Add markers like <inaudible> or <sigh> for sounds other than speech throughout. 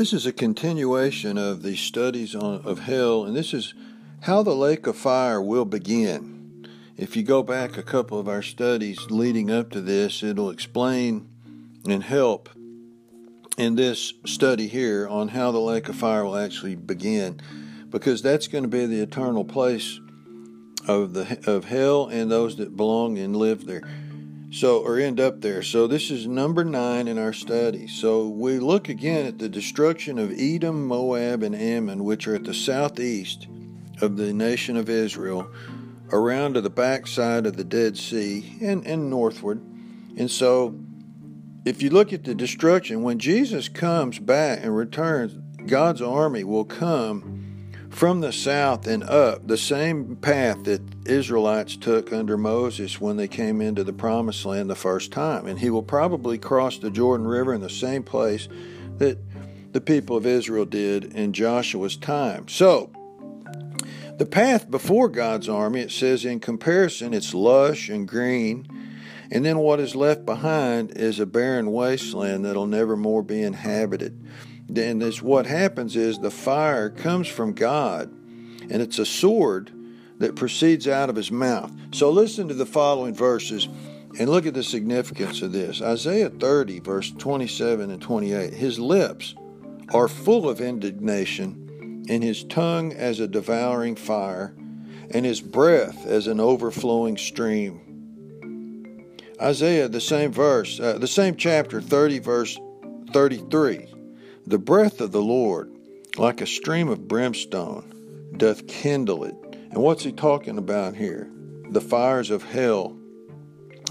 This is a continuation of the studies on, of hell, and this is how the lake of fire will begin. If you go back a couple of our studies leading up to this, it'll explain and help in this study here on how the lake of fire will actually begin, because that's going to be the eternal place of the of hell and those that belong and live there so or end up there. So this is number nine in our study. So we look again at the destruction of Edom, Moab, and Ammon, which are at the southeast of the nation of Israel, around to the backside of the Dead Sea and, and northward. And so if you look at the destruction, when Jesus comes back and returns, God's army will come from the south and up, the same path that Israelites took under Moses when they came into the promised land the first time. And he will probably cross the Jordan River in the same place that the people of Israel did in Joshua's time. So, the path before God's army, it says in comparison, it's lush and green. And then what is left behind is a barren wasteland that'll never more be inhabited then this what happens is the fire comes from God, and it's a sword that proceeds out of his mouth. So listen to the following verses and look at the significance of this. Isaiah 30, verse 27 and 28. His lips are full of indignation, and his tongue as a devouring fire, and his breath as an overflowing stream. Isaiah, the same verse, uh, the same chapter, 30, verse 33. The breath of the Lord, like a stream of brimstone, doth kindle it. And what's he talking about here? The fires of hell.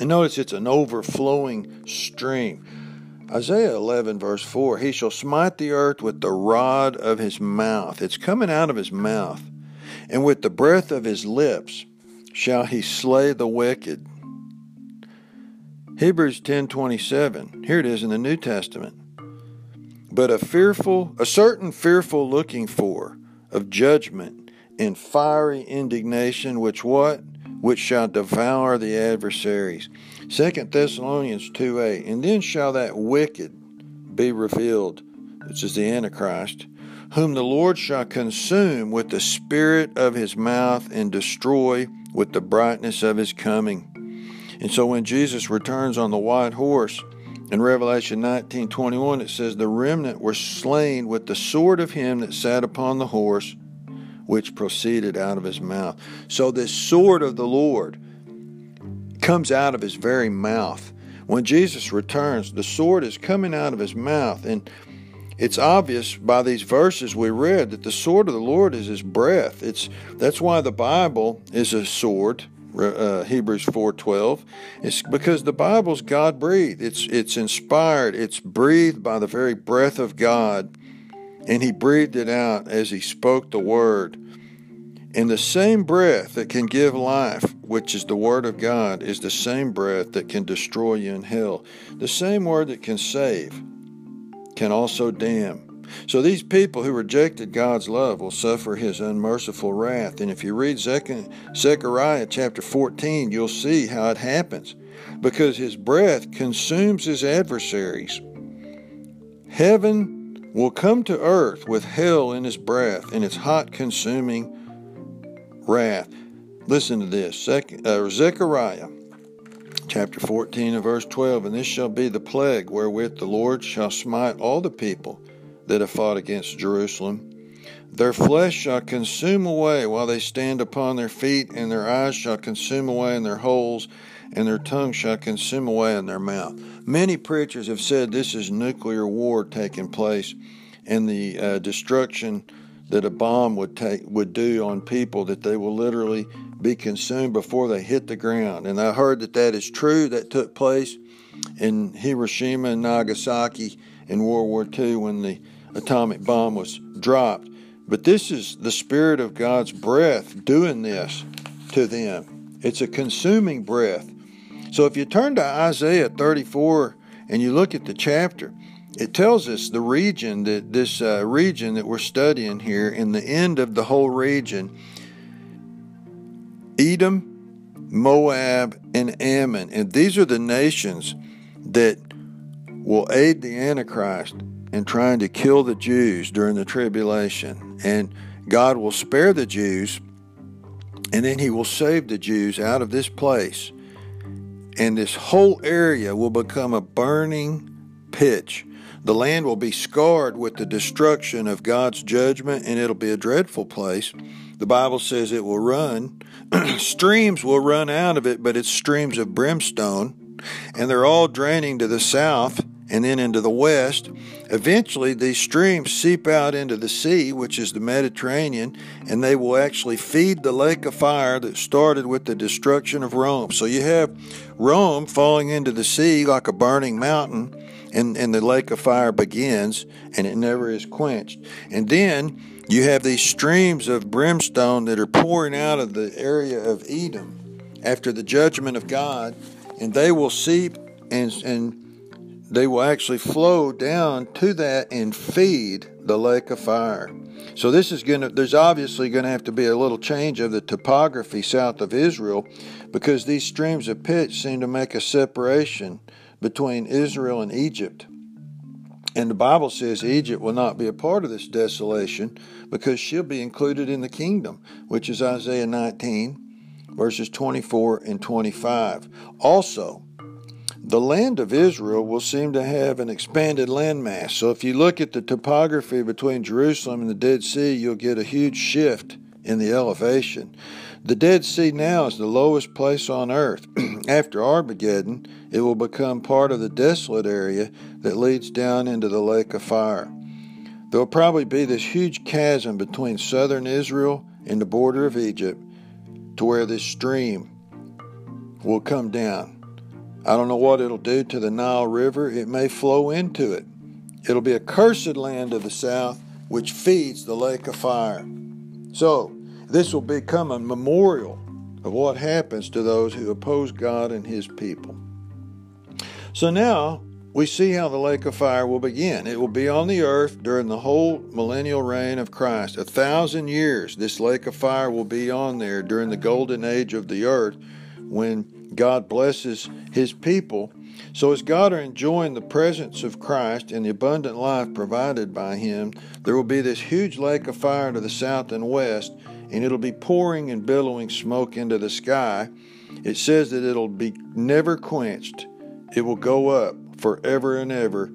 And notice it's an overflowing stream. Isaiah 11, verse 4 He shall smite the earth with the rod of his mouth. It's coming out of his mouth. And with the breath of his lips shall he slay the wicked. Hebrews 10:27. Here it is in the New Testament but a fearful, a certain fearful looking for of judgment and fiery indignation, which what? Which shall devour the adversaries. Second Thessalonians 2 8. And then shall that wicked be revealed, which is the Antichrist, whom the Lord shall consume with the spirit of his mouth and destroy with the brightness of his coming. And so when Jesus returns on the white horse, in Revelation 19:21 it says the remnant were slain with the sword of him that sat upon the horse which proceeded out of his mouth. So this sword of the Lord comes out of his very mouth. When Jesus returns, the sword is coming out of his mouth and it's obvious by these verses we read that the sword of the Lord is his breath. It's that's why the Bible is a sword uh, Hebrews 4:12. It's because the Bible's God breathed. It's it's inspired. It's breathed by the very breath of God, and He breathed it out as He spoke the word. And the same breath that can give life, which is the Word of God, is the same breath that can destroy you in hell. The same Word that can save can also damn. So these people who rejected God's love will suffer his unmerciful wrath. And if you read Zechariah chapter 14, you'll see how it happens. Because his breath consumes his adversaries. Heaven will come to earth with hell in his breath and its hot consuming wrath. Listen to this uh, Zechariah chapter 14 and verse 12. And this shall be the plague wherewith the Lord shall smite all the people that have fought against Jerusalem. Their flesh shall consume away while they stand upon their feet, and their eyes shall consume away in their holes, and their tongue shall consume away in their mouth. Many preachers have said this is nuclear war taking place, and the uh, destruction that a bomb would take would do on people that they will literally be consumed before they hit the ground. And I heard that that is true. That took place in Hiroshima and Nagasaki in World War II when the atomic bomb was dropped. But this is the Spirit of God's breath doing this to them. It's a consuming breath. So if you turn to Isaiah 34 and you look at the chapter, it tells us the region that this uh, region that we're studying here, in the end of the whole region, Edom, Moab, and Ammon. And these are the nations that will aid the Antichrist and trying to kill the Jews during the tribulation. And God will spare the Jews, and then He will save the Jews out of this place. And this whole area will become a burning pitch. The land will be scarred with the destruction of God's judgment, and it'll be a dreadful place. The Bible says it will run. <clears throat> streams will run out of it, but it's streams of brimstone, and they're all draining to the south and then into the west. Eventually, these streams seep out into the sea, which is the Mediterranean, and they will actually feed the lake of fire that started with the destruction of Rome. So you have Rome falling into the sea like a burning mountain, and, and the lake of fire begins, and it never is quenched. And then you have these streams of brimstone that are pouring out of the area of Edom after the judgment of God, and they will seep and, and they will actually flow down to that and feed the lake of fire. So this is going to there's obviously going to have to be a little change of the topography south of Israel because these streams of pitch seem to make a separation between Israel and Egypt. And the Bible says Egypt will not be a part of this desolation because she'll be included in the kingdom, which is Isaiah 19 verses 24 and 25. Also, the land of Israel will seem to have an expanded landmass. So if you look at the topography between Jerusalem and the Dead Sea, you'll get a huge shift in the elevation. The Dead Sea now is the lowest place on earth. <clears throat> After Armageddon, it will become part of the desolate area that leads down into the lake of fire. There will probably be this huge chasm between southern Israel and the border of Egypt to where this stream will come down. I don't know what it'll do to the Nile River. It may flow into it. It'll be a cursed land of the south which feeds the lake of fire. So, this will become a memorial of what happens to those who oppose God and his people. So now we see how the lake of fire will begin. It will be on the earth during the whole millennial reign of Christ. A thousand years, this lake of fire will be on there during the golden age of the earth when God blesses his people. So, as God are enjoying the presence of Christ and the abundant life provided by him, there will be this huge lake of fire to the south and west, and it'll be pouring and billowing smoke into the sky. It says that it'll be never quenched, it will go up forever and ever.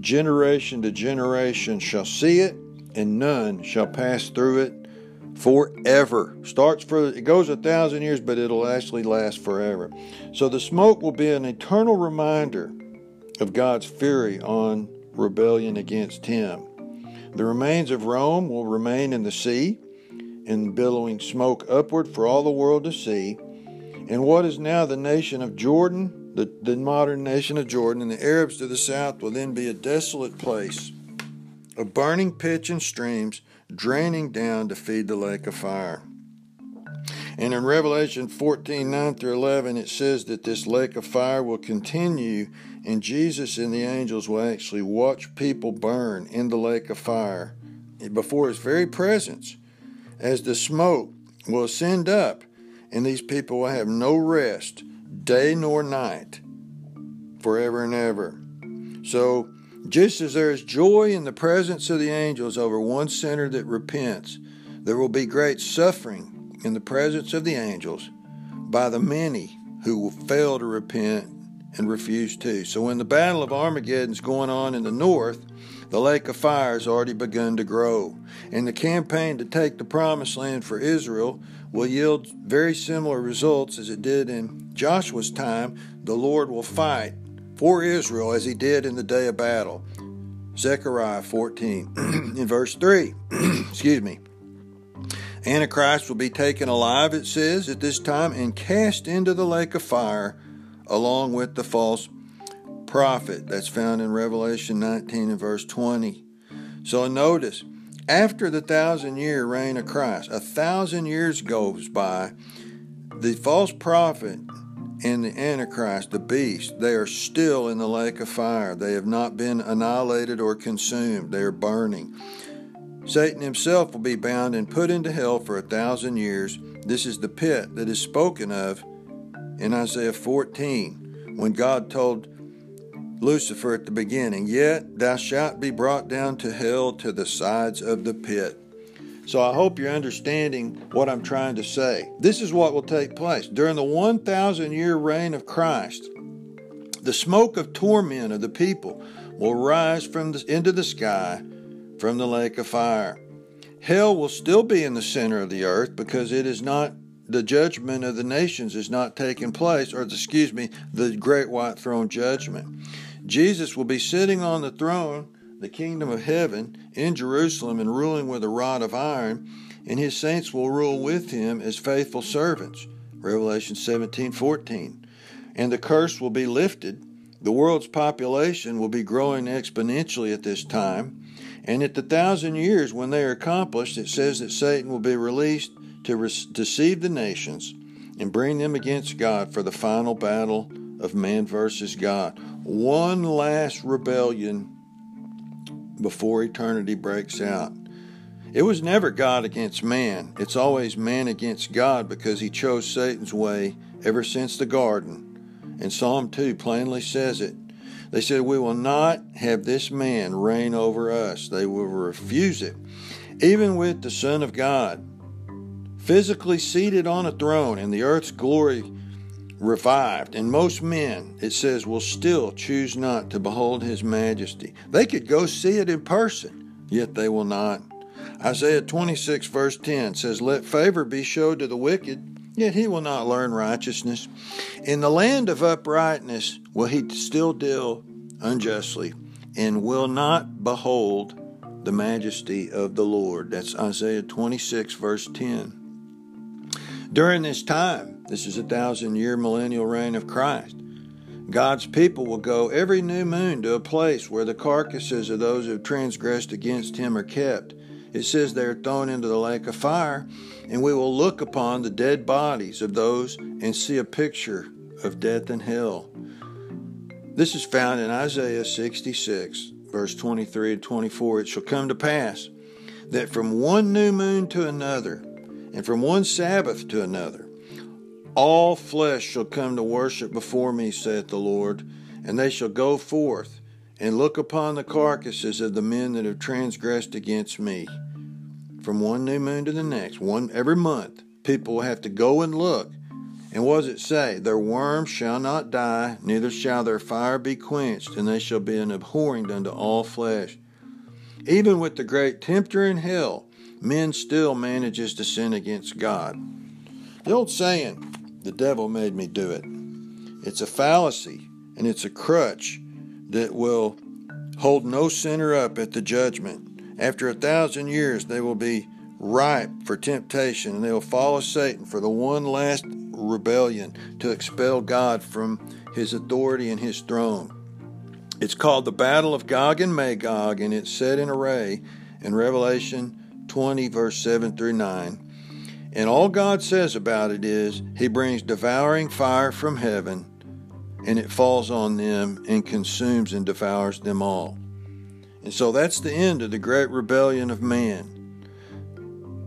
Generation to generation shall see it, and none shall pass through it forever. Starts for it goes a thousand years, but it'll actually last forever. So the smoke will be an eternal reminder of God's fury on rebellion against him. The remains of Rome will remain in the sea, in billowing smoke upward for all the world to see. And what is now the nation of Jordan, the, the modern nation of Jordan, and the Arabs to the south will then be a desolate place of burning pitch and streams draining down to feed the lake of fire. And in Revelation 14 9 through 11, it says that this lake of fire will continue, and Jesus and the angels will actually watch people burn in the lake of fire before his very presence, as the smoke will ascend up, and these people will have no rest, day nor night, forever and ever. So, just as there is joy in the presence of the angels over one sinner that repents, there will be great suffering in the presence of the angels by the many who will fail to repent and refuse to. So when the battle of Armageddon is going on in the north, the lake of fire has already begun to grow. And the campaign to take the promised land for Israel will yield very similar results as it did in Joshua's time. The Lord will fight for Israel as he did in the day of battle. Zechariah 14, <clears throat> in verse 3. <clears throat> Excuse me. Antichrist will be taken alive, it says, at this time and cast into the lake of fire along with the false prophet. That's found in Revelation 19 and verse 20. So notice, after the thousand year reign of Christ, a thousand years goes by, the false prophet and the Antichrist, the beast, they are still in the lake of fire. They have not been annihilated or consumed, they are burning. Satan himself will be bound and put into hell for a thousand years. This is the pit that is spoken of in Isaiah 14 when God told Lucifer at the beginning. Yet thou shalt be brought down to hell to the sides of the pit. So I hope you're understanding what I'm trying to say. This is what will take place during the 1,000 year reign of Christ. The smoke of torment of the people will rise from the, into the sky from the lake of fire. Hell will still be in the center of the earth because it is not the judgment of the nations is not taking place, or excuse me, the great white throne judgment. Jesus will be sitting on the throne, the kingdom of heaven, in Jerusalem and ruling with a rod of iron, and his saints will rule with him as faithful servants. Revelation 17:14. And the curse will be lifted. The world's population will be growing exponentially at this time. And at the thousand years, when they are accomplished, it says that Satan will be released to re- deceive the nations and bring them against God for the final battle of man versus God. One last rebellion before eternity breaks out. It was never God against man. It's always man against God because he chose Satan's way ever since the garden. And Psalm 2 plainly says it. They said, We will not have this man reign over us. They will refuse it. Even with the Son of God, physically seated on a throne and the earth's glory revived. And most men, it says, will still choose not to behold his majesty. They could go see it in person, yet they will not. Isaiah 26, verse 10 says, Let favor be showed to the wicked, yet he will not learn righteousness. In the land of uprightness will he still deal unjustly, and will not behold the majesty of the Lord. That's Isaiah 26, verse 10. During this time, this is a thousand year millennial reign of Christ, God's people will go every new moon to a place where the carcasses of those who have transgressed against him are kept. It says they are thrown into the lake of fire, and we will look upon the dead bodies of those and see a picture of death and hell. This is found in Isaiah 66, verse 23 and 24. It shall come to pass that from one new moon to another, and from one Sabbath to another. All flesh shall come to worship before me, saith the Lord, and they shall go forth and look upon the carcasses of the men that have transgressed against me. From one new moon to the next, one every month, people will have to go and look. And what does it say? Their worms shall not die, neither shall their fire be quenched, and they shall be an abhorring unto all flesh. Even with the great tempter in hell, men still manages to sin against God. The old saying, the devil made me do it. It's a fallacy and it's a crutch that will hold no sinner up at the judgment. After a thousand years, they will be ripe for temptation and they will follow Satan for the one last rebellion to expel God from his authority and his throne. It's called the Battle of Gog and Magog, and it's set in array in Revelation 20, verse 7 through 9. And all God says about it is, He brings devouring fire from heaven, and it falls on them and consumes and devours them all. And so that's the end of the great rebellion of man.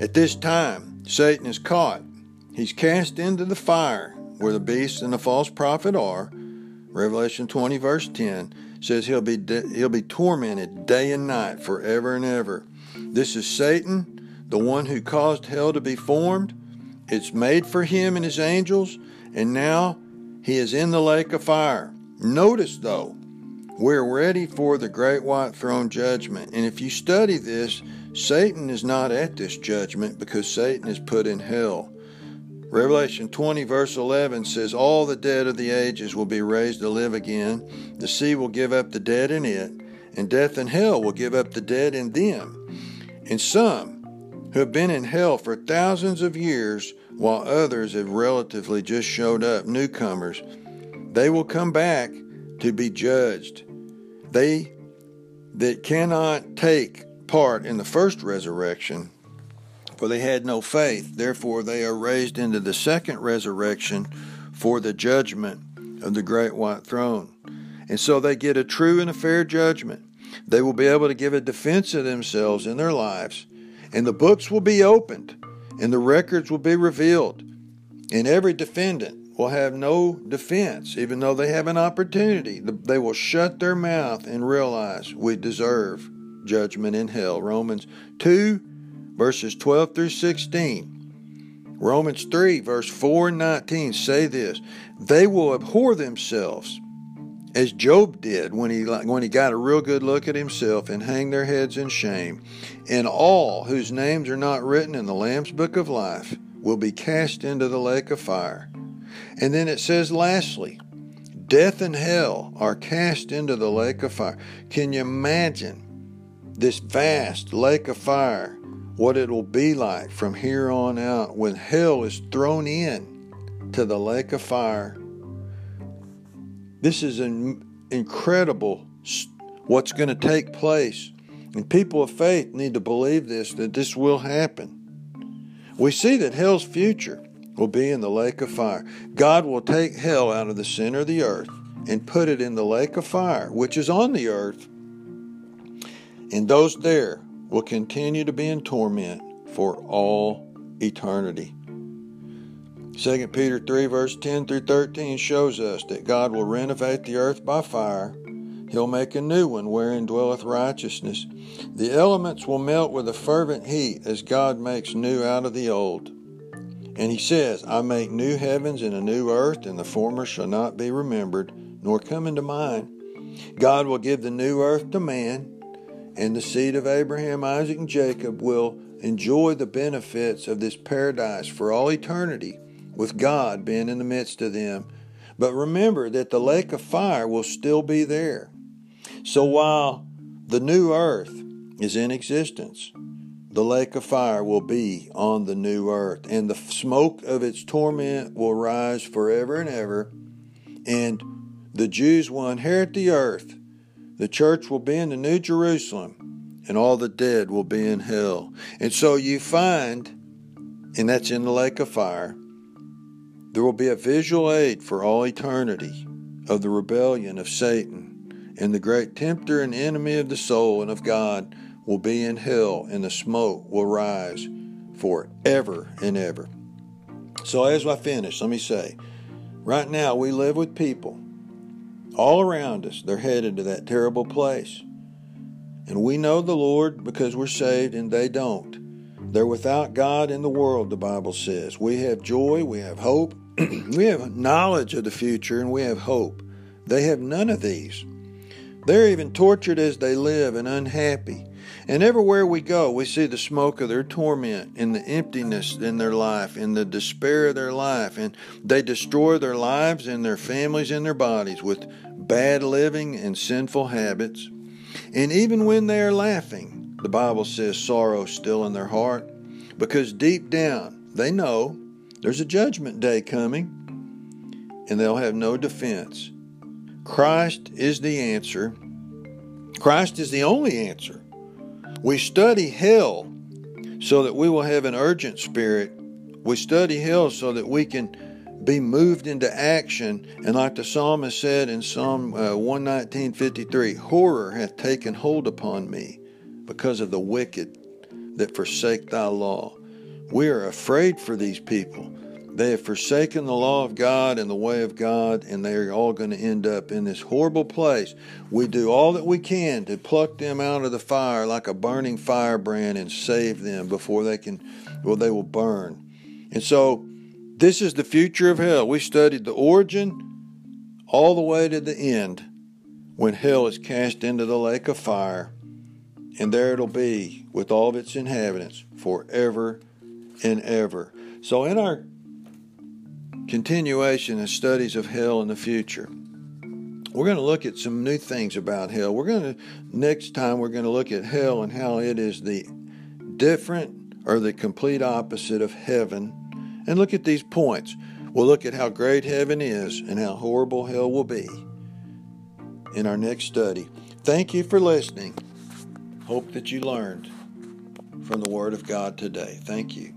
At this time, Satan is caught. He's cast into the fire where the beast and the false prophet are. Revelation 20, verse 10 says he'll be, de- he'll be tormented day and night forever and ever. This is Satan, the one who caused hell to be formed. It's made for him and his angels, and now he is in the lake of fire. Notice, though, we're ready for the great white throne judgment. And if you study this, Satan is not at this judgment because Satan is put in hell. Revelation 20, verse 11 says, All the dead of the ages will be raised to live again. The sea will give up the dead in it, and death and hell will give up the dead in them and some who have been in hell for thousands of years, while others have relatively just showed up, newcomers, they will come back to be judged. They that cannot take part in the first resurrection, for they had no faith, therefore they are raised into the second resurrection for the judgment of the great white throne. And so they get a true and a fair judgment. They will be able to give a defense of themselves in their lives, and the books will be opened, and the records will be revealed, and every defendant will have no defense, even though they have an opportunity. They will shut their mouth and realize we deserve judgment in hell. Romans 2, verses 12 through 16. Romans 3, verse 4 and 19 say this They will abhor themselves as Job did when he when he got a real good look at himself and hang their heads in shame, and all whose names are not written in the Lamb's book of life will be cast into the lake of fire. And then it says lastly, death and hell are cast into the lake of fire. Can you imagine this vast lake of fire? What it will be like from here on out when hell is thrown in to the lake of fire this is an incredible what's going to take place. And people of faith need to believe this, that this will happen. We see that hell's future will be in the lake of fire. God will take hell out of the center of the earth and put it in the lake of fire, which is on the earth. And those there will continue to be in torment for all eternity. 2 Peter 3, verse 10 through 13 shows us that God will renovate the earth by fire. He'll make a new one wherein dwelleth righteousness. The elements will melt with a fervent heat as God makes new out of the old. And he says, I make new heavens and a new earth, and the former shall not be remembered, nor come into mind. God will give the new earth to man, and the seed of Abraham, Isaac, and Jacob will enjoy the benefits of this paradise for all eternity with God being in the midst of them. But remember that the lake of fire will still be there. So while the new earth is in existence, the lake of fire will be on the new earth, and the smoke of its torment will rise forever and ever. And the Jews will inherit the earth. The church will be in the New Jerusalem, and all the dead will be in hell. And so you find, and that's in the lake of fire, there will be a visual aid for all eternity of the rebellion of Satan, and the great tempter and enemy of the soul and of God will be in hell, and the smoke will rise forever and ever. So, as I finish, let me say right now we live with people all around us, they're headed to that terrible place. And we know the Lord because we're saved, and they don't. They're without God in the world, the Bible says. We have joy, we have hope, <clears throat> we have knowledge of the future and we have hope. They have none of these. They're even tortured as they live and unhappy. And everywhere we go, we see the smoke of their torment and the emptiness in their life and the despair of their life. And they destroy their lives and their families and their bodies with bad living and sinful habits. And even when they are laughing, the Bible says sorrow still in their heart because deep down they know there's a judgment day coming, and they'll have no defense. Christ is the answer. Christ is the only answer. We study hell so that we will have an urgent spirit. We study hell so that we can be moved into action. And like the psalmist said in Psalm uh, 119.53, horror hath taken hold upon me because of the wicked that forsake thy law. We are afraid for these people. They have forsaken the law of God and the way of God, and they are all going to end up in this horrible place. We do all that we can to pluck them out of the fire like a burning firebrand and save them before they can, well, they will burn. And so, this is the future of hell. We studied the origin all the way to the end when hell is cast into the lake of fire, and there it'll be with all of its inhabitants forever and ever. So, in our continuation of studies of hell in the future, we're going to look at some new things about hell. We're going to, next time, we're going to look at hell and how it is the different or the complete opposite of heaven and look at these points. We'll look at how great heaven is and how horrible hell will be in our next study. Thank you for listening. Hope that you learned from the Word of God today. Thank you.